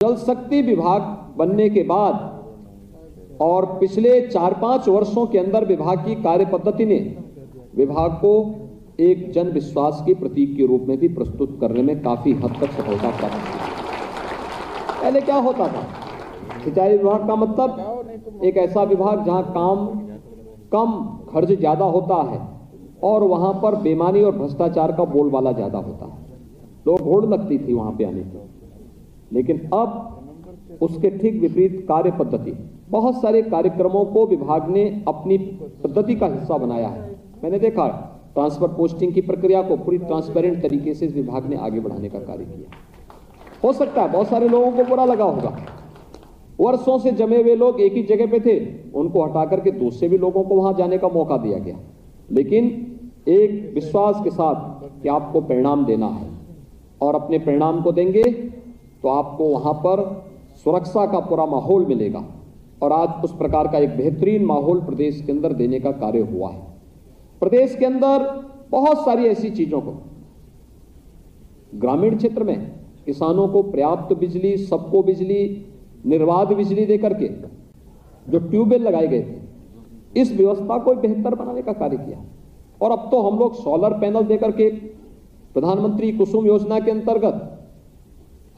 जल शक्ति विभाग बनने के बाद और पिछले चार पाँच वर्षों के अंदर विभाग की कार्य पद्धति ने विभाग को एक जन विश्वास के प्रतीक के रूप में भी प्रस्तुत करने में काफ़ी हद तक सफलता प्राप्त की। पहले क्या होता था? सिंचाई विभाग का मतलब एक ऐसा विभाग जहाँ काम कम खर्च ज़्यादा होता है और वहाँ पर बेमानी और भ्रष्टाचार का बोलबाला ज़्यादा होता है। लोग होड़ लगती थी वहाँ पे आने की। लेकिन अब उसके ठीक विपरीत कार्य पद्धति। बहुत सारे कार्यक्रमों को विभाग ने अपनी पद्धति का हिस्सा बनाया है। मैंने देखा, ट्रांसफ़र पोस्टिंग की प्रक्रिया को पूरी ट्रांसपेरेंट तरीके से इस विभाग ने आगे बढ़ाने का कार्य किया। हो सकता है बहुत सारे लोगों को बुरा लगा होगा। वर्षों से जमे हुए लोग एक ही जगह पे थे। उनको हटा करके दूसरे भी लोगों को वहाँ जाने का मौका दिया गया। लेकिन एक विश्वास के साथ कि आपको परिणाम देना है और अपने परिणाम को देंगे तो आपको वहाँ पर सुरक्षा का पूरा माहौल मिलेगा। और आज उस प्रकार का एक बेहतरीन माहौल प्रदेश के अंदर देने का कार्य हुआ है। प्रदेश के अंदर बहुत सारी ऐसी चीज़ों को, ग्रामीण क्षेत्र में किसानों को पर्याप्त बिजली, सबको बिजली निर्वाध बिजली देकर के जो ट्यूबवेल लगाए गए थे, इस व्यवस्था को बेहतर बनाने का कार्य किया। और अब तो हम लोग सोलर पैनल देकर के प्रधानमंत्री कुसुम योजना के अंतर्गत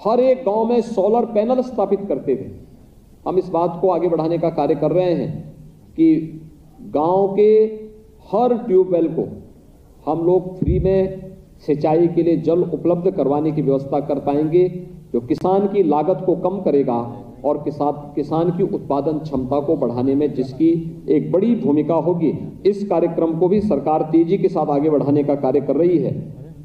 हर एक गाँव में सोलर पैनल स्थापित करते हुए हम इस बात को आगे बढ़ाने का कार्य कर रहे हैं कि गाँव के हर ट्यूबवेल को हम लोग फ्री में सिंचाई के लिए जल उपलब्ध करवाने की व्यवस्था कर पाएँगे, जो किसान की लागत को कम करेगा और किसान किसान की उत्पादन क्षमता को बढ़ाने में जिसकी एक बड़ी भूमिका होगी। इस कार्यक्रम को भी सरकार तेज़ी के साथ आगे बढ़ाने का कार्य कर रही है।